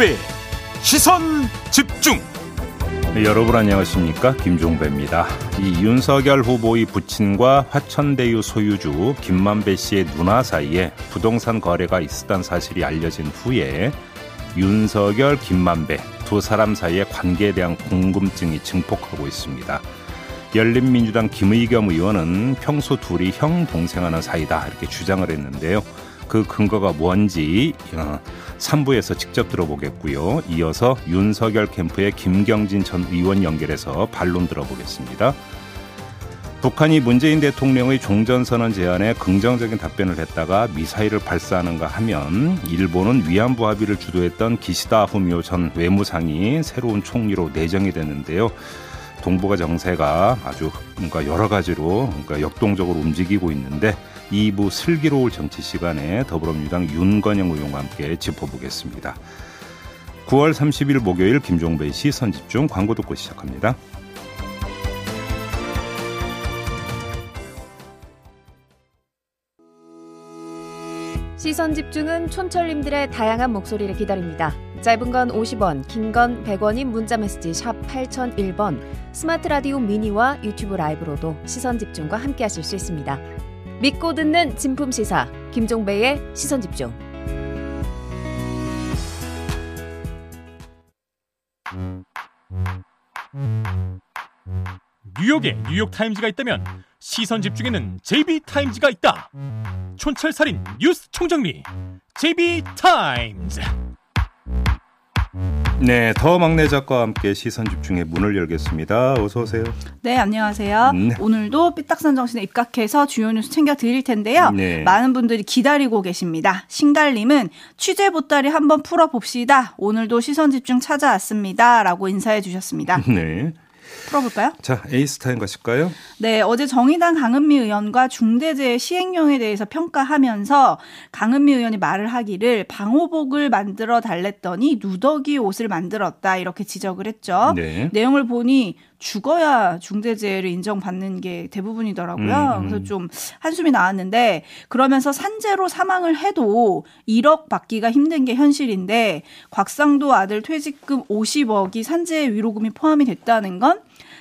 김종배 시선 집중 네, 여러분 안녕하십니까 김종배입니다. 이 윤석열 후보의 부친과 화천대유 소유주 김만배 씨의 누나 사이에 부동산 거래가 있었다는 사실이 알려진 후에 윤석열, 김만배 두 사람 사이의 관계에 대한 궁금증이 증폭하고 있습니다. 열린민주당 김의겸 의원은 평소 둘이 형 동생하는 사이다 이렇게 주장을 했는데요. 그 근거가 뭔지 3부에서 어, 직접 들어보겠고요. 이어서 윤석열 캠프의 김경진 전 의원 연결해서 반론 들어보겠습니다. 북한이 문재인 대통령의 종전선언 제안에 긍정적인 답변을 했다가 미사일을 발사하는가 하면 일본은 위안부 합의를 주도했던 기시다 후미오 전 외무상이 새로운 총리로 내정이 됐는데요. 동북아 정세가 아주 뭔가 여러 가지로 그러니까 역동적으로 움직이고 있는데 2부 슬기로울 정치 시간에 더불어민주당 윤건영 의원과 함께 짚어보겠습니다. 9월 30일 목요일 김종배 시선 집중 광고 듣고 시작합니다. 시선 집중은 촌철님들의 다양한 목소리를 기다립니다. 짧은 건 50원, 긴 건 100원인 문자 메시지 샵 8001번, 스마트 라디오 미니와 유튜브 라이브로도 시선 집중과 함께 하실 수 있습니다. 믿고 듣는 진품 시사 김종배의 시선 집중. 뉴욕에 뉴욕 타임즈가 있다면 시선 집중에는 JB 타임즈가 있다. 촌철살인 뉴스 총정리 JB 타임즈. 네, 더 막내 작가와 함께 시선 집중의 문을 열겠습니다. 어서 오세요. 네, 안녕하세요. 네. 오늘도 삐딱선 정신에 입각해서 주요 뉴스 챙겨 드릴 텐데요. 네. 많은 분들이 기다리고 계십니다. 신갈님은 취재 보따리 한번 풀어 봅시다. 오늘도 시선 집중 찾아왔습니다라고 인사해 주셨습니다. 네. 풀어볼까요? 자, 에이스타임 가실까요? 네, 어제 정의당 강은미 의원과 중대재해 시행령에 대해서 평가하면서 강은미 의원이 말을 하기를 방호복을 만들어 달랬더니 누더기 옷을 만들었다 이렇게 지적을 했죠. 네. 내용을 보니 죽어야 중대재해를 인정받는 게 대부분이더라고요. 음, 음. 그래서 좀 한숨이 나왔는데 그러면서 산재로 사망을 해도 1억 받기가 힘든 게 현실인데 곽상도 아들 퇴직금 50억이 산재 위로금이 포함이 됐다는 건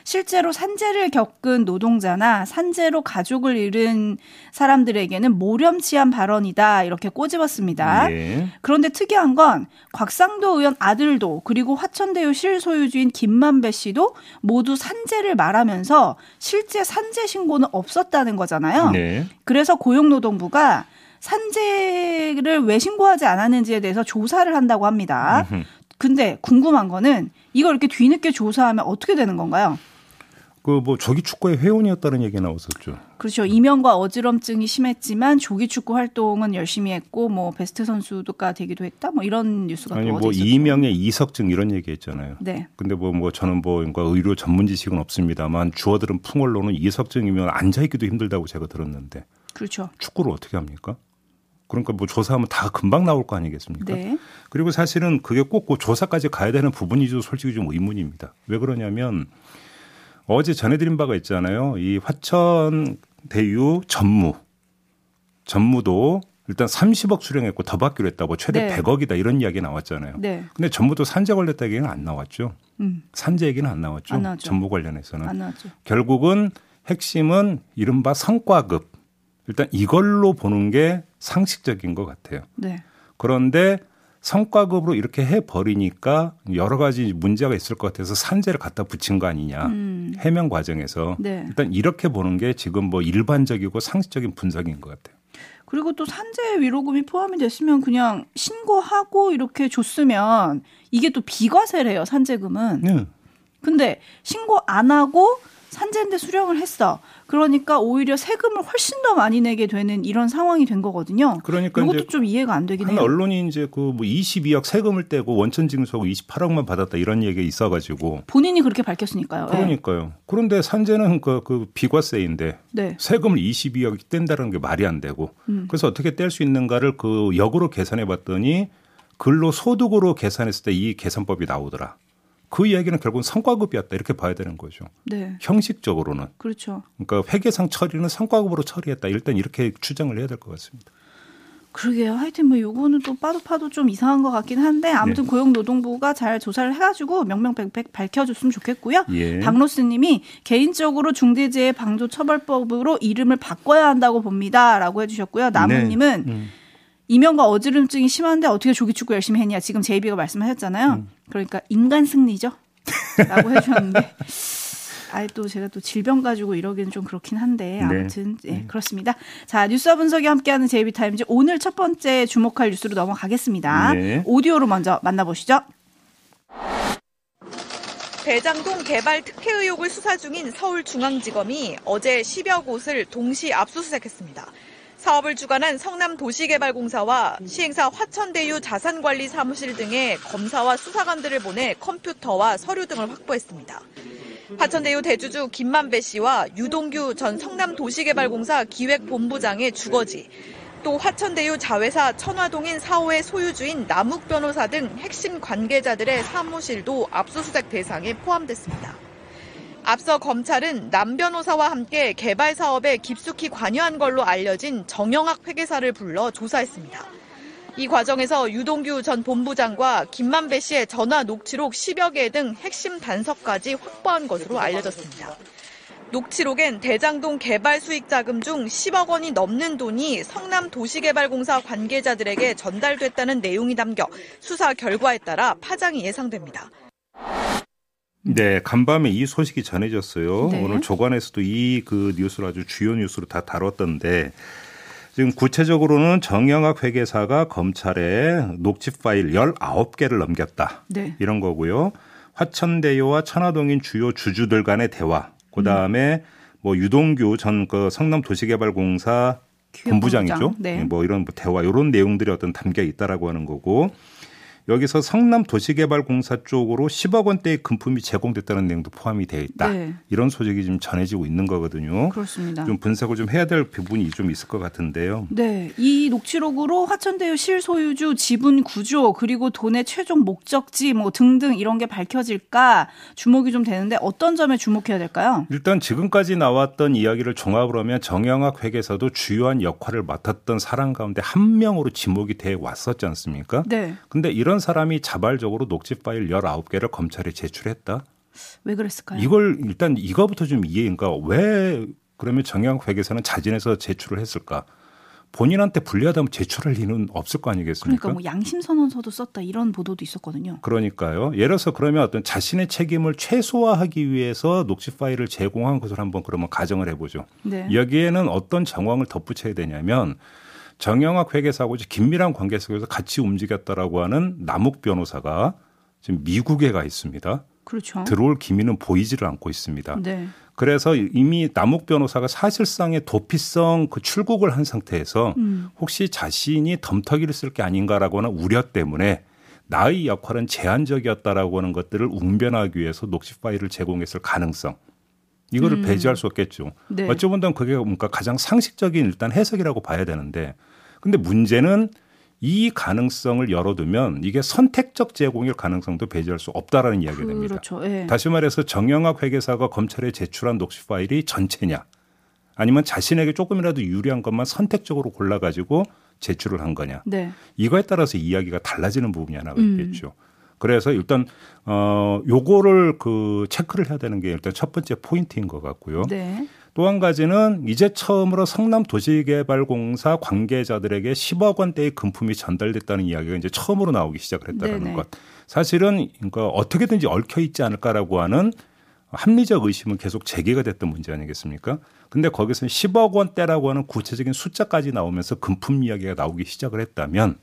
실제로 산재를 겪은 노동자나 산재로 가족을 잃은 사람들에게는 모렴치한 발언이다 이렇게 꼬집었습니다. 네. 그런데 특이한 건 곽상도 의원 아들도 그리고 화천대유 실소유주인 김만배 씨도 모두 산재를 말하면서 실제 산재 신고는 없었다는 거잖아요. 네. 그래서 고용노동부가 산재를 왜 신고하지 않았는지에 대해서 조사를 한다고 합니다. 근데 궁금한 거는 이걸 이렇게 뒤늦게 조사하면 어떻게 되는 건가요? 그 뭐 조기 축구의 회원이었다는 얘기 나왔었죠. 그렇죠. 이명과 어지럼증이 심했지만 조기 축구 활동은 열심히 했고 뭐 베스트 선수가 되기도 했다. 뭐 이런 뉴스가 아니 뭐 이명의 이석증 이런 얘기 했잖아요. 네. 근데 뭐뭐 뭐 저는 뭐 의료 전문 지식은 없습니다만 주어들은 풍월로는 이석증이면 앉아 있기도 힘들다고 제가 들었는데. 그렇죠. 축구를 어떻게 합니까? 그러니까 뭐 조사하면 다 금방 나올 거 아니겠습니까? 네. 그리고 사실은 그게 꼭 그 조사까지 가야 되는 부분이죠. 솔직히 좀 의문입니다. 왜 그러냐면 어제 전해드린 바가 있잖아요. 이 화천 대유 전무 전무도 일단 30억 수령했고 더 받기로 했다고 최대 네. 100억이다 이런 이야기 나왔잖아요. 네. 근데 전무도 산재 걸렸다 얘기는 안 나왔죠. 음. 산재 얘기는 안 나왔죠. 안 전무 관련해서는. 안 나왔죠. 결국은 핵심은 이른바 성과급. 일단 이걸로 보는 게 상식적인 것 같아요. 네. 그런데 성과급으로 이렇게 해 버리니까 여러 가지 문제가 있을 것 같아서 산재를 갖다 붙인 거 아니냐 음. 해명 과정에서 네. 일단 이렇게 보는 게 지금 뭐 일반적이고 상식적인 분석인 것 같아요. 그리고 또 산재 위로금이 포함이 됐으면 그냥 신고하고 이렇게 줬으면 이게 또 비과세래요 산재금은. 네. 근데 신고 안 하고 산재인데 수령을 했어. 그러니까 오히려 세금을 훨씬 더 많이 내게 되는 이런 상황이 된 거거든요. 그러니까 이것도 좀 이해가 안 되긴 해요. 언론이 이제 그 뭐 22억 세금을 떼고 원천 징수하고 28억만 받았다 이런 얘기가 있어가지고 본인이 그렇게 밝혔으니까요. 예. 그러니까요. 네. 그런데 산재는 그, 그 비과세인데 네. 세금을 22억이 뗀다는 게 말이 안 되고 음. 그래서 어떻게 뗄 수 있는가를 그 역으로 계산해 봤더니 근로 소득으로 계산했을 때 이 계산법이 나오더라. 그 이야기는 결국은 성과급이었다 이렇게 봐야 되는 거죠. 네. 형식적으로는. 그렇죠. 그러니까 회계상 처리는 성과급으로 처리했다. 일단 이렇게 추정을 해야 될 것 같습니다. 그러게요. 하여튼 뭐 요거는 또 빠도 파도 좀 이상한 것 같긴 한데 아무튼 네. 고용노동부가 잘 조사를 해가지고 명명백백 밝혀줬으면 좋겠고요. 예. 박로스님이 개인적으로 중대재해 방조 처벌법으로 이름을 바꿔야 한다고 봅니다라고 해주셨고요. 나무님은 네. 음. 이명과 어지럼증이 심한데 어떻게 조기 축구 열심히 했냐 지금 JB가 말씀하셨잖아요. 음. 그러니까 인간 승리죠. 라고 해주셨는데 아예 또 제가 또 질병 가지고 이러기는 좀 그렇긴 한데 아무튼 예, 그렇습니다. 자 뉴스와 분석이 함께하는 JB 타임즈 오늘 첫 번째 주목할 뉴스로 넘어가겠습니다. 네. 오디오로 먼저 만나보시죠. 대장동 개발 특혜 의혹을 수사 중인 서울중앙지검이 어제 10여 곳을 동시 압수수색했습니다. 사업을 주관한 성남도시개발공사와 시행사 화천대유 자산관리사무실 등의 검사와 수사관들을 보내 컴퓨터와 서류 등을 확보했습니다. 화천대유 대주주 김만배 씨와 유동규 전 성남도시개발공사 기획본부장의 주거지, 또 화천대유 자회사 천화동인 4호의 소유주인 남욱 변호사 등 핵심 관계자들의 사무실도 압수수색 대상에 포함됐습니다. 앞서 검찰은 남 변호사와 함께 개발 사업에 깊숙이 관여한 걸로 알려진 정영학 회계사를 불러 조사했습니다. 이 과정에서 유동규 전 본부장과 김만배 씨의 전화 녹취록 10여 개 등 핵심 단서까지 확보한 것으로 알려졌습니다. 녹취록엔 대장동 개발 수익 자금 중 10억 원이 넘는 돈이 성남 도시개발공사 관계자들에게 전달됐다는 내용이 담겨 수사 결과에 따라 파장이 예상됩니다. 네, 간밤에 이 소식이 전해졌어요. 네. 오늘 조간에서도 이 그 뉴스를 아주 주요 뉴스로 다 다뤘던데 지금 구체적으로는 정영학 회계사가 검찰에 녹취 파일 19개를 넘겼다. 네. 이런 거고요. 화천대유와 천화동인 주요 주주들 간의 대화. 그다음에 뭐 유동규 전 그 성남도시개발공사 본부장이죠. 네. 뭐 이런 뭐 대화 이런 내용들이 어떤 담겨 있다라고 하는 거고 여기서 성남 도시개발공사 쪽으로 10억 원대의 금품이 제공됐다는 내용도 포함이 되어 있다. 네. 이런 소식이 지금 전해지고 있는 거거든요. 그렇습니다. 좀 분석을 좀 해야 될 부분이 좀 있을 것 같은데요. 네, 이 녹취록으로 화천대유 실소유주 지분 구조 그리고 돈의 최종 목적지 뭐 등등 이런 게 밝혀질까 주목이 좀 되는데 어떤 점에 주목해야 될까요? 일단 지금까지 나왔던 이야기를 종합을 하면 정영학 회계사도 주요한 역할을 맡았던 사람 가운데 한 명으로 지목이 돼 왔었지 않습니까? 네, 근데 이런 사람이 자발적으로 녹취 파일 19개를 검찰에 제출했다. 왜 그랬을까요? 이걸 일단 이거부터 좀 이해, 그러니까 왜 그러면 정영학 회계사는 자진해서 제출을 했을까? 본인한테 불리하다면 제출할 리는 없을 거 아니겠습니까? 그러니까 뭐 양심 선언서도 썼다 이런 보도도 있었거든요. 그러니까요. 예를 들어서 그러면 어떤 자신의 책임을 최소화하기 위해서 녹취 파일을 제공한 것을 한번 그러면 가정을 해보죠. 네. 여기에는 어떤 정황을 덧붙여야 되냐면 정영학 회계사하고 긴밀한 관계 속에서 같이 움직였다라고 하는 남욱 변호사가 지금 미국에 가 있습니다. 그렇죠. 들어올 기미는 보이지를 않고 있습니다. 네. 그래서 이미 남욱 변호사가 사실상의 도피성 그 출국을 한 상태에서 음. 혹시 자신이 덤터기를 쓸 게 아닌가라고 하는 우려 때문에 나의 역할은 제한적이었다라고 하는 것들을 웅변하기 위해서 녹취 파일을 제공했을 가능성. 이거를 배제할 수 없겠죠. 음. 네. 어찌 보면 그게 뭔가 가장 상식적인 일단 해석이라고 봐야 되는데 근데 문제는 이 가능성을 열어두면 이게 선택적 제공일 가능성도 배제할 수 없다라는 이야기가 됩니다. 그렇죠. 예. 다시 말해서 정영학 회계사가 검찰에 제출한 녹취 파일이 전체냐 아니면 자신에게 조금이라도 유리한 것만 선택적으로 골라가지고 제출을 한 거냐 네. 이거에 따라서 이야기가 달라지는 부분이 하나가 음. 있겠죠. 그래서 일단 어 요거를 그 체크를 해야 되는 게 일단 첫 번째 포인트인 것 같고요. 네. 또 한 가지는 이제 처음으로 성남 도시개발공사 관계자들에게 10억 원대의 금품이 전달됐다는 이야기가 이제 처음으로 나오기 시작을 했다는 네네. 것. 사실은 그러니까 어떻게든지 얽혀 있지 않을까라고 하는 합리적 의심은 계속 제기가 됐던 문제 아니겠습니까? 근데 거기서는 10억 원대라고 하는 구체적인 숫자까지 나오면서 금품 이야기가 나오기 시작을 했다면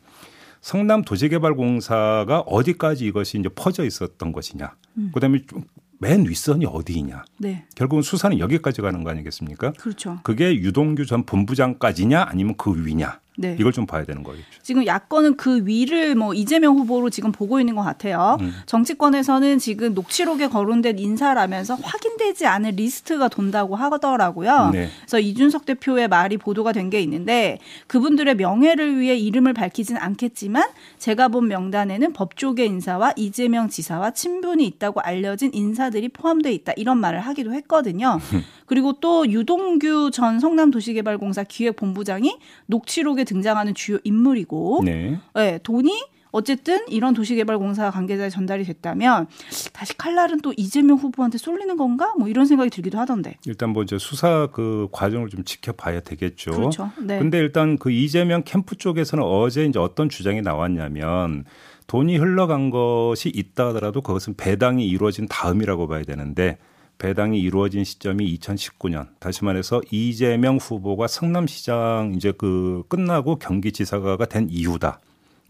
성남 도시개발공사가 어디까지 이것이 이제 퍼져 있었던 것이냐. 음. 그다음에 좀 맨 윗선이 어디이냐. 네. 결국은 수사는 여기까지 가는 거 아니겠습니까? 그렇죠. 그게 유동규 전 본부장까지냐 아니면 그 위냐. 네. 이걸 좀 봐야 되는 거겠죠. 지금 야권은 그 위를 뭐 이재명 후보로 지금 보고 있는 것 같아요. 음. 정치권에서는 지금 녹취록에 거론된 인사라면서 확인되지 않은 리스트가 돈다고 하더라고요. 네. 그래서 이준석 대표의 말이 보도가 된 게 있는데 그분들의 명예를 위해 이름을 밝히진 않겠지만 제가 본 명단에는 법조계 인사와 이재명 지사와 친분이 있다고 알려진 인사들이 포함돼 있다 이런 말을 하기도 했거든요. 그리고 또 유동규 전 성남도시개발공사 기획본부장이 녹취록에 등장하는 주요 인물이고 네. 네, 돈이 어쨌든 이런 도시개발공사 관계자에 전달이 됐다면 다시 칼날은 또 이재명 후보한테 쏠리는 건가? 뭐 이런 생각이 들기도 하던데. 일단 뭐 이제 수사 그 과정을 좀 지켜봐야 되겠죠. 그렇죠. 네. 근데 일단 그 이재명 캠프 쪽에서는 어제 이제 어떤 주장이 나왔냐면 돈이 흘러간 것이 있다 하더라도 그것은 배당이 이루어진 다음이라고 봐야 되는데 배당이 이루어진 시점이 2019년. 다시 말해서 이재명 후보가 성남시장 이제 그 끝나고 경기지사가 된 이후다.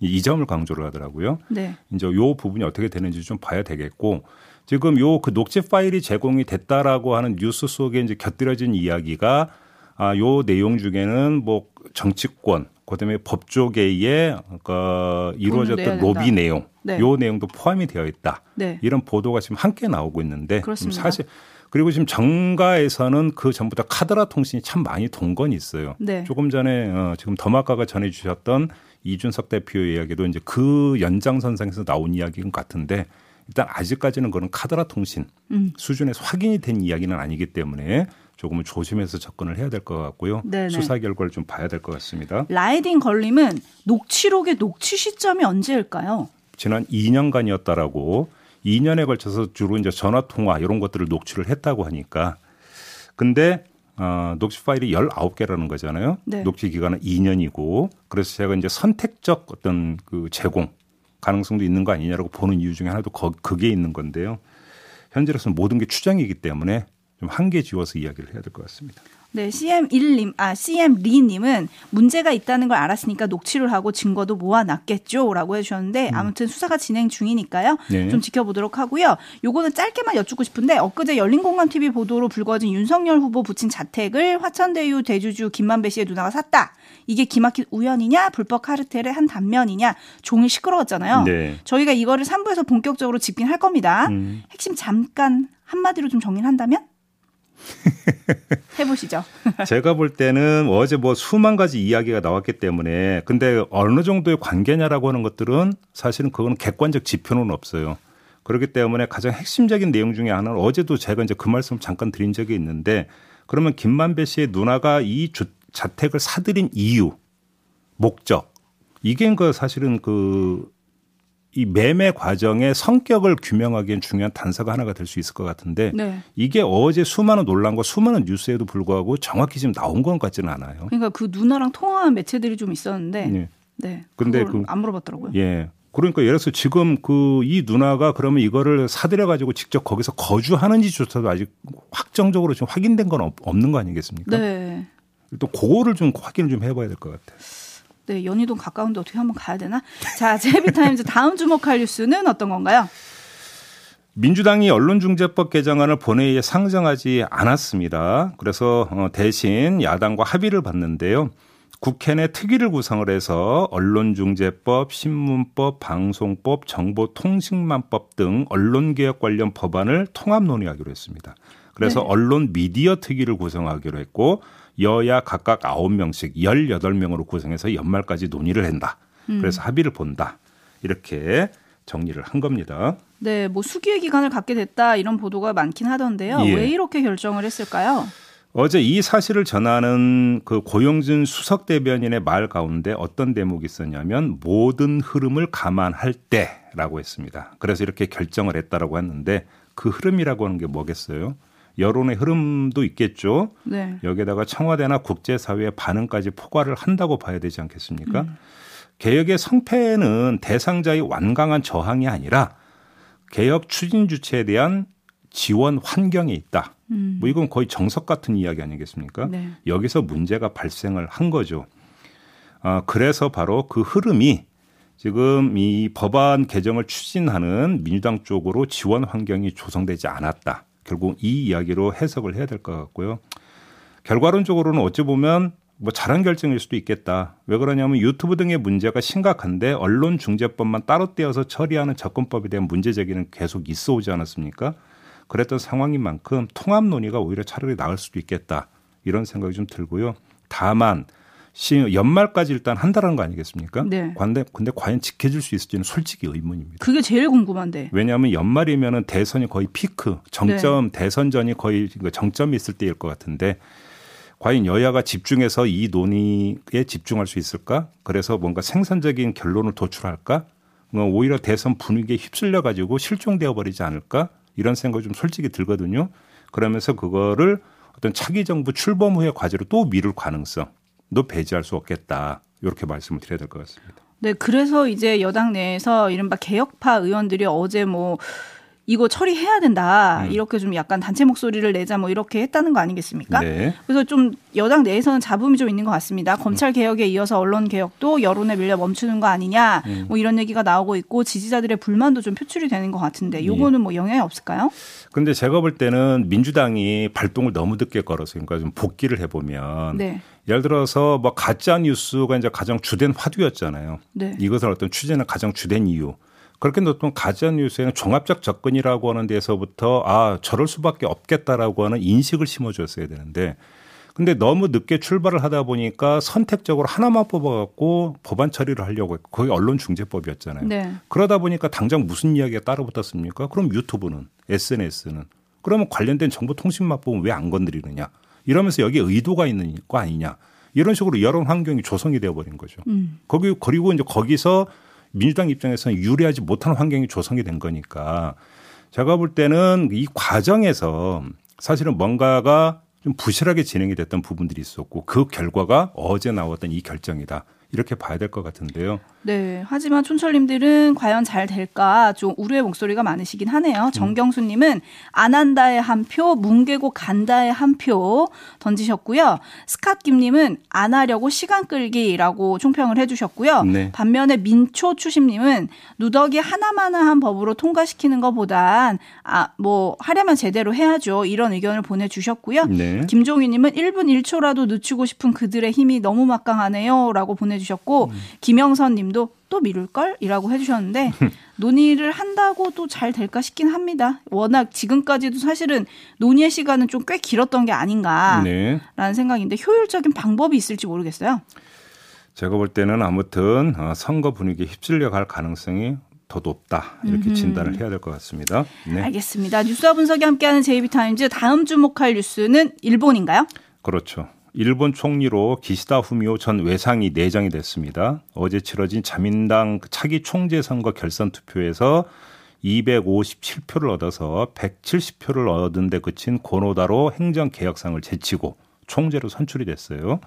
이 점을 강조를 하더라고요. 네. 이제 요 부분이 어떻게 되는지 좀 봐야 되겠고 지금 요 그 녹취 파일이 제공이 됐다라고 하는 뉴스 속에 이제 곁들여진 이야기가 아 요 내용 중에는 뭐 정치권 그다음에 법조계에 그 이루어졌던 로비 내용 네. 요 내용도 포함이 되어 있다. 네. 이런 보도가 지금 함께 나오고 있는데 그렇습니다. 사실 그리고 지금 정가에서는 그 전부 다 카드라 통신이 참 많이 동건이 있어요. 네. 조금 전에 어, 지금 더마카가 전해주셨던 이준석 대표 이야기도 이제 그 연장선상에서 나온 이야기인 것 같은데 일단 아직까지는 그런 카드라 통신 음. 수준에서 확인이 된 이야기는 아니기 때문에 조금은 조심해서 접근을 해야 될 것 같고요. 네네. 수사 결과를 좀 봐야 될 것 같습니다. 라이딩 걸림은 녹취록의 녹취 시점이 언제일까요? 지난 2년간이었다라고 2년에 걸쳐서 주로 이제 전화 통화 이런 것들을 녹취를 했다고 하니까 근데 어, 녹취 파일이 19개라는 거잖아요. 네. 녹취 기간은 2년이고 그래서 제가 이제 선택적 어떤 그 제공 가능성도 있는 거 아니냐라고 보는 이유 중에 하나도 거, 그게 있는 건데요. 현재로서는 모든 게 추정이기 때문에 좀 한계 지워서 이야기를 해야 될 것 같습니다. 네, CM1님, 아, CM리님은 문제가 있다는 걸 알았으니까 녹취를 하고 증거도 모아놨겠죠? 라고 해주셨는데, 아무튼 수사가 진행 중이니까요. 음. 네. 좀 지켜보도록 하고요. 요거는 짧게만 여쭙고 싶은데, 엊그제 열린공감TV 보도로 불거진 윤석열 후보 부친 자택을 화천대유 대주주 김만배 씨의 누나가 샀다. 이게 기막힌 우연이냐, 불법 카르텔의 한 단면이냐, 종일 시끄러웠잖아요. 네. 저희가 이거를 3부에서 본격적으로 짚긴 할 겁니다. 음. 핵심 잠깐 한마디로 좀 정리를 한다면? 해보시죠. 제가 볼 때는 어제 뭐 수만 가지 이야기가 나왔기 때문에 근데 어느 정도의 관계냐라고 하는 것들은 사실은 그거는 객관적 지표는 없어요. 그렇기 때문에 가장 핵심적인 내용 중에 하나는 어제도 제가 이제 그 말씀 잠깐 드린 적이 있는데 그러면 김만배 씨의 누나가 이 주, 자택을 사들인 이유, 목적 이게 그 사실은 그 이 매매 과정의 성격을 규명하기엔 중요한 단서가 하나가 될 수 있을 것 같은데 네. 이게 어제 수많은 논란과 수많은 뉴스에도 불구하고 정확히 지금 나온 것 같지는 않아요. 그러니까 그 누나랑 통화한 매체들이 좀 있었는데, 예. 네. 근데 그- 안 물어봤더라고요. 예. 그러니까 예를 들어서 지금 그 이 누나가 그러면 이거를 사들여 가지고 직접 거기서 거주하는지조차도 아직 확정적으로 지금 확인된 건 없, 없는 거 아니겠습니까? 네. 또 그거를 좀 확인을 좀 해봐야 될 것 같아요. 네, 연희동 가까운데 어떻게 한번 가야 되나? 자, 제비타임즈 다음 주목할 뉴스는 어떤 건가요? 민주당이 언론중재법 개정안을 본회의에 상정하지 않았습니다. 그래서 어, 대신 야당과 합의를 봤는데요. 국회 내 특위를 구성을 해서 언론중재법, 신문법, 방송법, 정보통신망법 등 언론개혁 관련 법안을 통합 논의하기로 했습니다. 그래서 네. 언론 미디어 특위를 구성하기로 했고 여야 각각 9명씩 18명으로 구성해서 연말까지 논의를 한다. 그래서 합의를 본다. 이렇게 정리를 한 겁니다. 네, 뭐 수기의 기간을 갖게 됐다 이런 보도가 많긴 하던데요. 예. 왜 이렇게 결정을 했을까요? 어제 이 사실을 전하는 그 고용준 수석 대변인의 말 가운데 어떤 대목이 있었냐면 모든 흐름을 감안할 때라고 했습니다. 그래서 이렇게 결정을 했다라고 했는데 그 흐름이라고 하는 게 뭐겠어요? 여론의 흐름도 있겠죠. 네. 여기에다가 청와대나 국제사회의 반응까지 포괄을 한다고 봐야 되지 않겠습니까? 개혁의 성패는 대상자의 완강한 저항이 아니라 개혁 추진 주체에 대한 지원 환경에 있다. 음. 뭐 이건 거의 정석 같은 이야기 아니겠습니까? 네. 여기서 문제가 발생을 한 거죠. 아, 그래서 바로 그 흐름이 지금 이 법안 개정을 추진하는 민주당 쪽으로 지원 환경이 조성되지 않았다. 결국 이 이야기로 해석을 해야 될 것 같고요. 결과론적으로는 어찌 보면 뭐 잘한 결정일 수도 있겠다. 왜 그러냐면 유튜브 등의 문제가 심각한데 언론 중재법만 따로 떼어서 처리하는 접근법에 대한 문제 제기는 계속 있어 오지 않았습니까? 그랬던 상황인 만큼 통합 논의가 오히려 차라리 나을 수도 있겠다. 이런 생각이 좀 들고요. 다만 시- 연말까지 일단 한다는 거 아니겠습니까? 네. 근데, 근데 과연 지켜질 수 있을지는 솔직히 의문입니다. 그게 제일 궁금한데. 왜냐하면 연말이면은 대선이 거의 피크, 정점 네. 대선전이 거의 그 정점이 있을 때일 것 같은데 과연 여야가 집중해서 이 논의에 집중할 수 있을까? 그래서 뭔가 생산적인 결론을 도출할까? 뭐 오히려 대선 분위기에 휩쓸려 가지고 실종되어 버리지 않을까? 이런 생각이 좀 솔직히 들거든요. 그러면서 그거를 어떤 차기 정부 출범 후의 과제로 또 미룰 가능성도 배제할 수 없겠다. 이렇게 말씀을 드려야 될 것 같습니다. 네, 그래서 이제 여당 내에서 이른바 개혁파 의원들이 어제 뭐 이거 처리해야 된다. 음. 이렇게 좀 약간 단체 목소리를 내자 뭐 이렇게 했다는 거 아니겠습니까? 네. 그래서 좀 여당 내에서는 잡음이 좀 있는 것 같습니다. 검찰 개혁에 이어서 언론 개혁도 여론에 밀려 멈추는 거 아니냐. 음. 뭐 이런 얘기가 나오고 있고 지지자들의 불만도 좀 표출이 되는 것 같은데 요거는 뭐 영향이 없을까요? 근데 제가 볼 때는 민주당이 발동을 너무 늦게 걸어서 그러니까 좀 복귀를 해 보면 네. 예를 들어서 뭐 가짜 뉴스가 이제 가장 주된 화두였잖아요. 네. 이것을 어떤 취재는 가장 주된 이유. 그렇게 놓던 가짜 뉴스에는 종합적 접근이라고 하는 데서부터 아 저럴 수밖에 없겠다라고 하는 인식을 심어줬어야 되는데 근데 너무 늦게 출발을 하다 보니까 선택적으로 하나만 뽑아갖고 법안 처리를 하려고 했고 그게 언론중재법이었잖아요. 네. 그러다 보니까 당장 무슨 이야기가 따로 붙었습니까? 그럼 유튜브는 SNS는 그러면 관련된 정보통신망법은 왜 안 건드리느냐? 이러면서 여기 의도가 있는 거 아니냐? 이런 식으로 여론 환경이 조성이 되어버린 거죠. 음. 거기 그리고 이제 거기서 민주당 입장에서는 유리하지 못한 환경이 조성이 된 거니까 제가 볼 때는 이 과정에서 사실은 뭔가가 좀 부실하게 진행이 됐던 부분들이 있었고 그 결과가 어제 나왔던 이 결정이다. 이렇게 봐야 될 것 같은데요. 네. 하지만 촌철님들은 과연 잘 될까 좀 우려의 목소리가 많으시긴 하네요. 음. 정경수님은 안 한다에 한 표, 뭉개고 간다에 한 표 던지셨고요. 스캇김님은 안 하려고 시간 끌기라고 총평을 해주셨고요. 네. 반면에 민초 추심님은 누더기 하나마나한 법으로 통과시키는 것보단 아 뭐 하려면 제대로 해야죠. 이런 의견을 보내주셨고요. 네. 김종희님은 1분 1초라도 늦추고 싶은 그들의 힘이 너무 막강하네요라고 보내주셨 고 음. 김영선님도 님도 또 미룰 걸? 이라고 해주셨는데, 논의를 한다고 도잘 될까 싶긴 합니다. 워낙 지금까지도 사실은 논의의 시간은 좀 꽤 길었던 게 아닌가라는 네. 생각인데, 효율적인 방법이 있을지 모르겠어요. 제가 볼 때는 아무튼 어, 선거 분위기에 휩쓸려 갈 가능성이 더 높다 이렇게 진단을 해야 될 것 같습니다. 네. 알겠습니다. 뉴스와 분석이 함께하는 제이비타임즈 다음 주목할 뉴스는 일본인가요? 그렇죠. 일본 총리로 기시다 후미오 전 외상이 내정이 됐습니다. 어제 치러진 자민당 차기 총재 선거 결선 투표에서 257표를 얻어서 170표를 얻은 데 그친 고노다로 행정개혁상을 제치고 총재로 선출이 됐어요.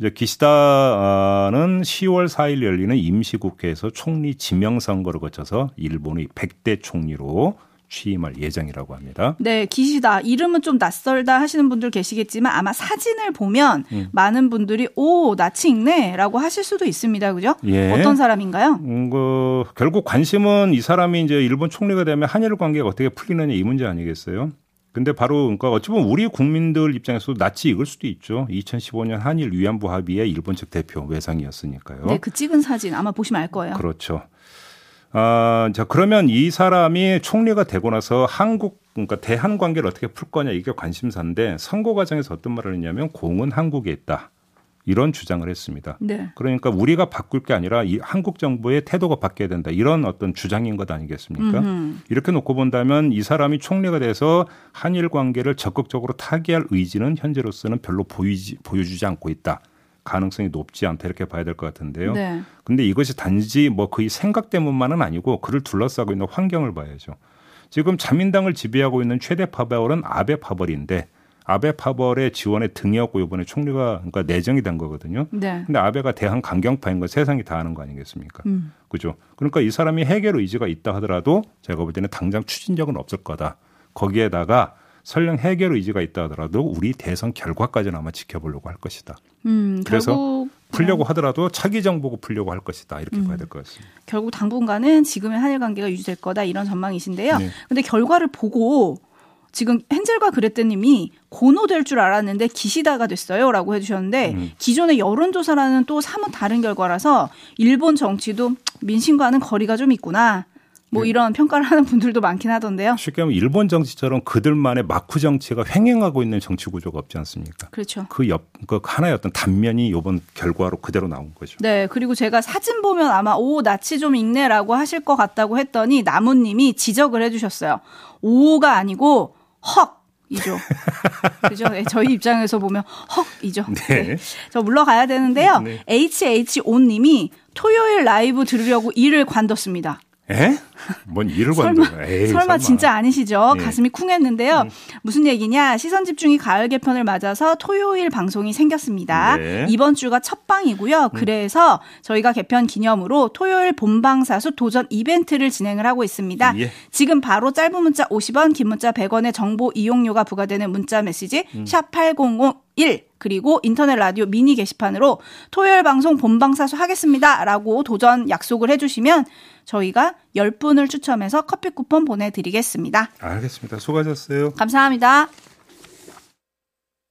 이제 기시다는 10월 4일 열리는 임시국회에서 총리 지명 선거를 거쳐서 일본의 100대 총리로 취임할 예정이라고 합니다. 네, 기시다. 이름은 좀 낯설다 하시는 분들 계시겠지만 아마 사진을 보면 음. 많은 분들이 오, 나치 있네라고 하실 수도 있습니다. 그죠? 예. 어떤 사람인가요? 음, 그 결국 관심은 이 사람이 이제 일본 총리가 되면 한일 관계가 어떻게 풀리느냐 이 문제 아니겠어요? 근데 바로 그러니까 어찌 보면 우리 국민들 입장에서도 낯이 익을 수도 있죠. 2015년 한일 위안부 합의의 일본 측 대표 외상이었으니까요. 네, 그 찍은 사진 아마 보시면 알 거예요. 그렇죠. 아, 자, 그러면 이 사람이 총리가 되고 나서 한국, 그러니까 대한 관계를 어떻게 풀 거냐 이게 관심사인데 선거 과정에서 어떤 말을 했냐면 공은 한국에 있다. 이런 주장을 했습니다. 네. 그러니까 우리가 바꿀 게 아니라 이 한국 정부의 태도가 바뀌어야 된다. 이런 어떤 주장인 것 아니겠습니까? 음흠. 이렇게 놓고 본다면 이 사람이 총리가 돼서 한일 관계를 적극적으로 타개할 의지는 현재로서는 별로 보이지, 보여주지 않고 있다. 가능성이 높지 않다 이렇게 봐야 될 것 같은데요. 네. 근데 이것이 단지 뭐 거의 생각 때문만은 아니고 그를 둘러싸고 있는 환경을 봐야죠. 지금 자민당을 지배하고 있는 최대 파벌은 아베 파벌인데 아베 파벌의 지원에 등이었고 이번에 총리가 그러니까 내정이 된 거거든요. 네. 근데 아베가 대한 강경파인 거 세상이 다 아는 거 아니겠습니까? 음. 그죠? 그러니까 이 사람이 해결 의지가 있다 하더라도 제가 볼 때는 당장 추진력은 없을 거다. 거기에다가 설령 해결 의지가 있다 하더라도 우리 대선 결과까지는 아마 지켜보려고 할 것이다. 음, 그래서 풀려고 하더라도 차기 정보고 풀려고 할 것이다. 이렇게 음. 봐야 될 것 같습니다. 결국 당분간은 지금의 한일 관계가 유지될 거다 이런 전망이신데요. 네. 근데 결과를 보고 지금 헨젤과 그레테님이 고노될 줄 알았는데 기시다가 됐어요라고 해주셨는데 음. 기존의 여론조사라는 또 사뭇 다른 결과라서 일본 정치도 민심과는 거리가 좀 있구나. 뭐 네. 이런 평가를 하는 분들도 많긴 하던데요. 쉽게 하면 일본 정치처럼 그들만의 마쿠 정치가 횡행하고 있는 정치 구조가 없지 않습니까? 그렇죠. 그 옆, 그 하나의 어떤 단면이 이번 결과로 그대로 나온 거죠. 네. 그리고 제가 사진 보면 아마 오, 낯이 좀 익네라고 하실 것 같다고 했더니 나무님이 지적을 해주셨어요. 오가 아니고 헉. 이죠. 그죠? 네, 저희 입장에서 보면 헉이죠. 네. 네. 저 물러가야 되는데요. 네. HH5님이 토요일 라이브 들으려고 일을 관뒀습니다. 에? 뭔 일을 설마, 관둬? 에이, 설마 진짜 아니시죠? 네. 가슴이 쿵했는데요. 음. 무슨 얘기냐? 시선 집중이 가을 개편을 맞아서 토요일 방송이 생겼습니다. 네. 음. 이번 주가 첫 방이고요. 그래서 저희가 개편 기념으로 토요일 본방사수 도전 이벤트를 진행을 하고 있습니다. 예. 지금 바로 짧은 문자 50원, 긴 문자 100원의 정보 이용료가 부과되는 문자 메시지 음. 샵8001 그리고 인터넷 라디오 미니 게시판으로 토요일 방송 본방사수 하겠습니다. 라고 도전 약속을 해주시면 저희가 10분을 추첨해서 커피 쿠폰 보내드리겠습니다. 알겠습니다. 수고하셨어요. 감사합니다.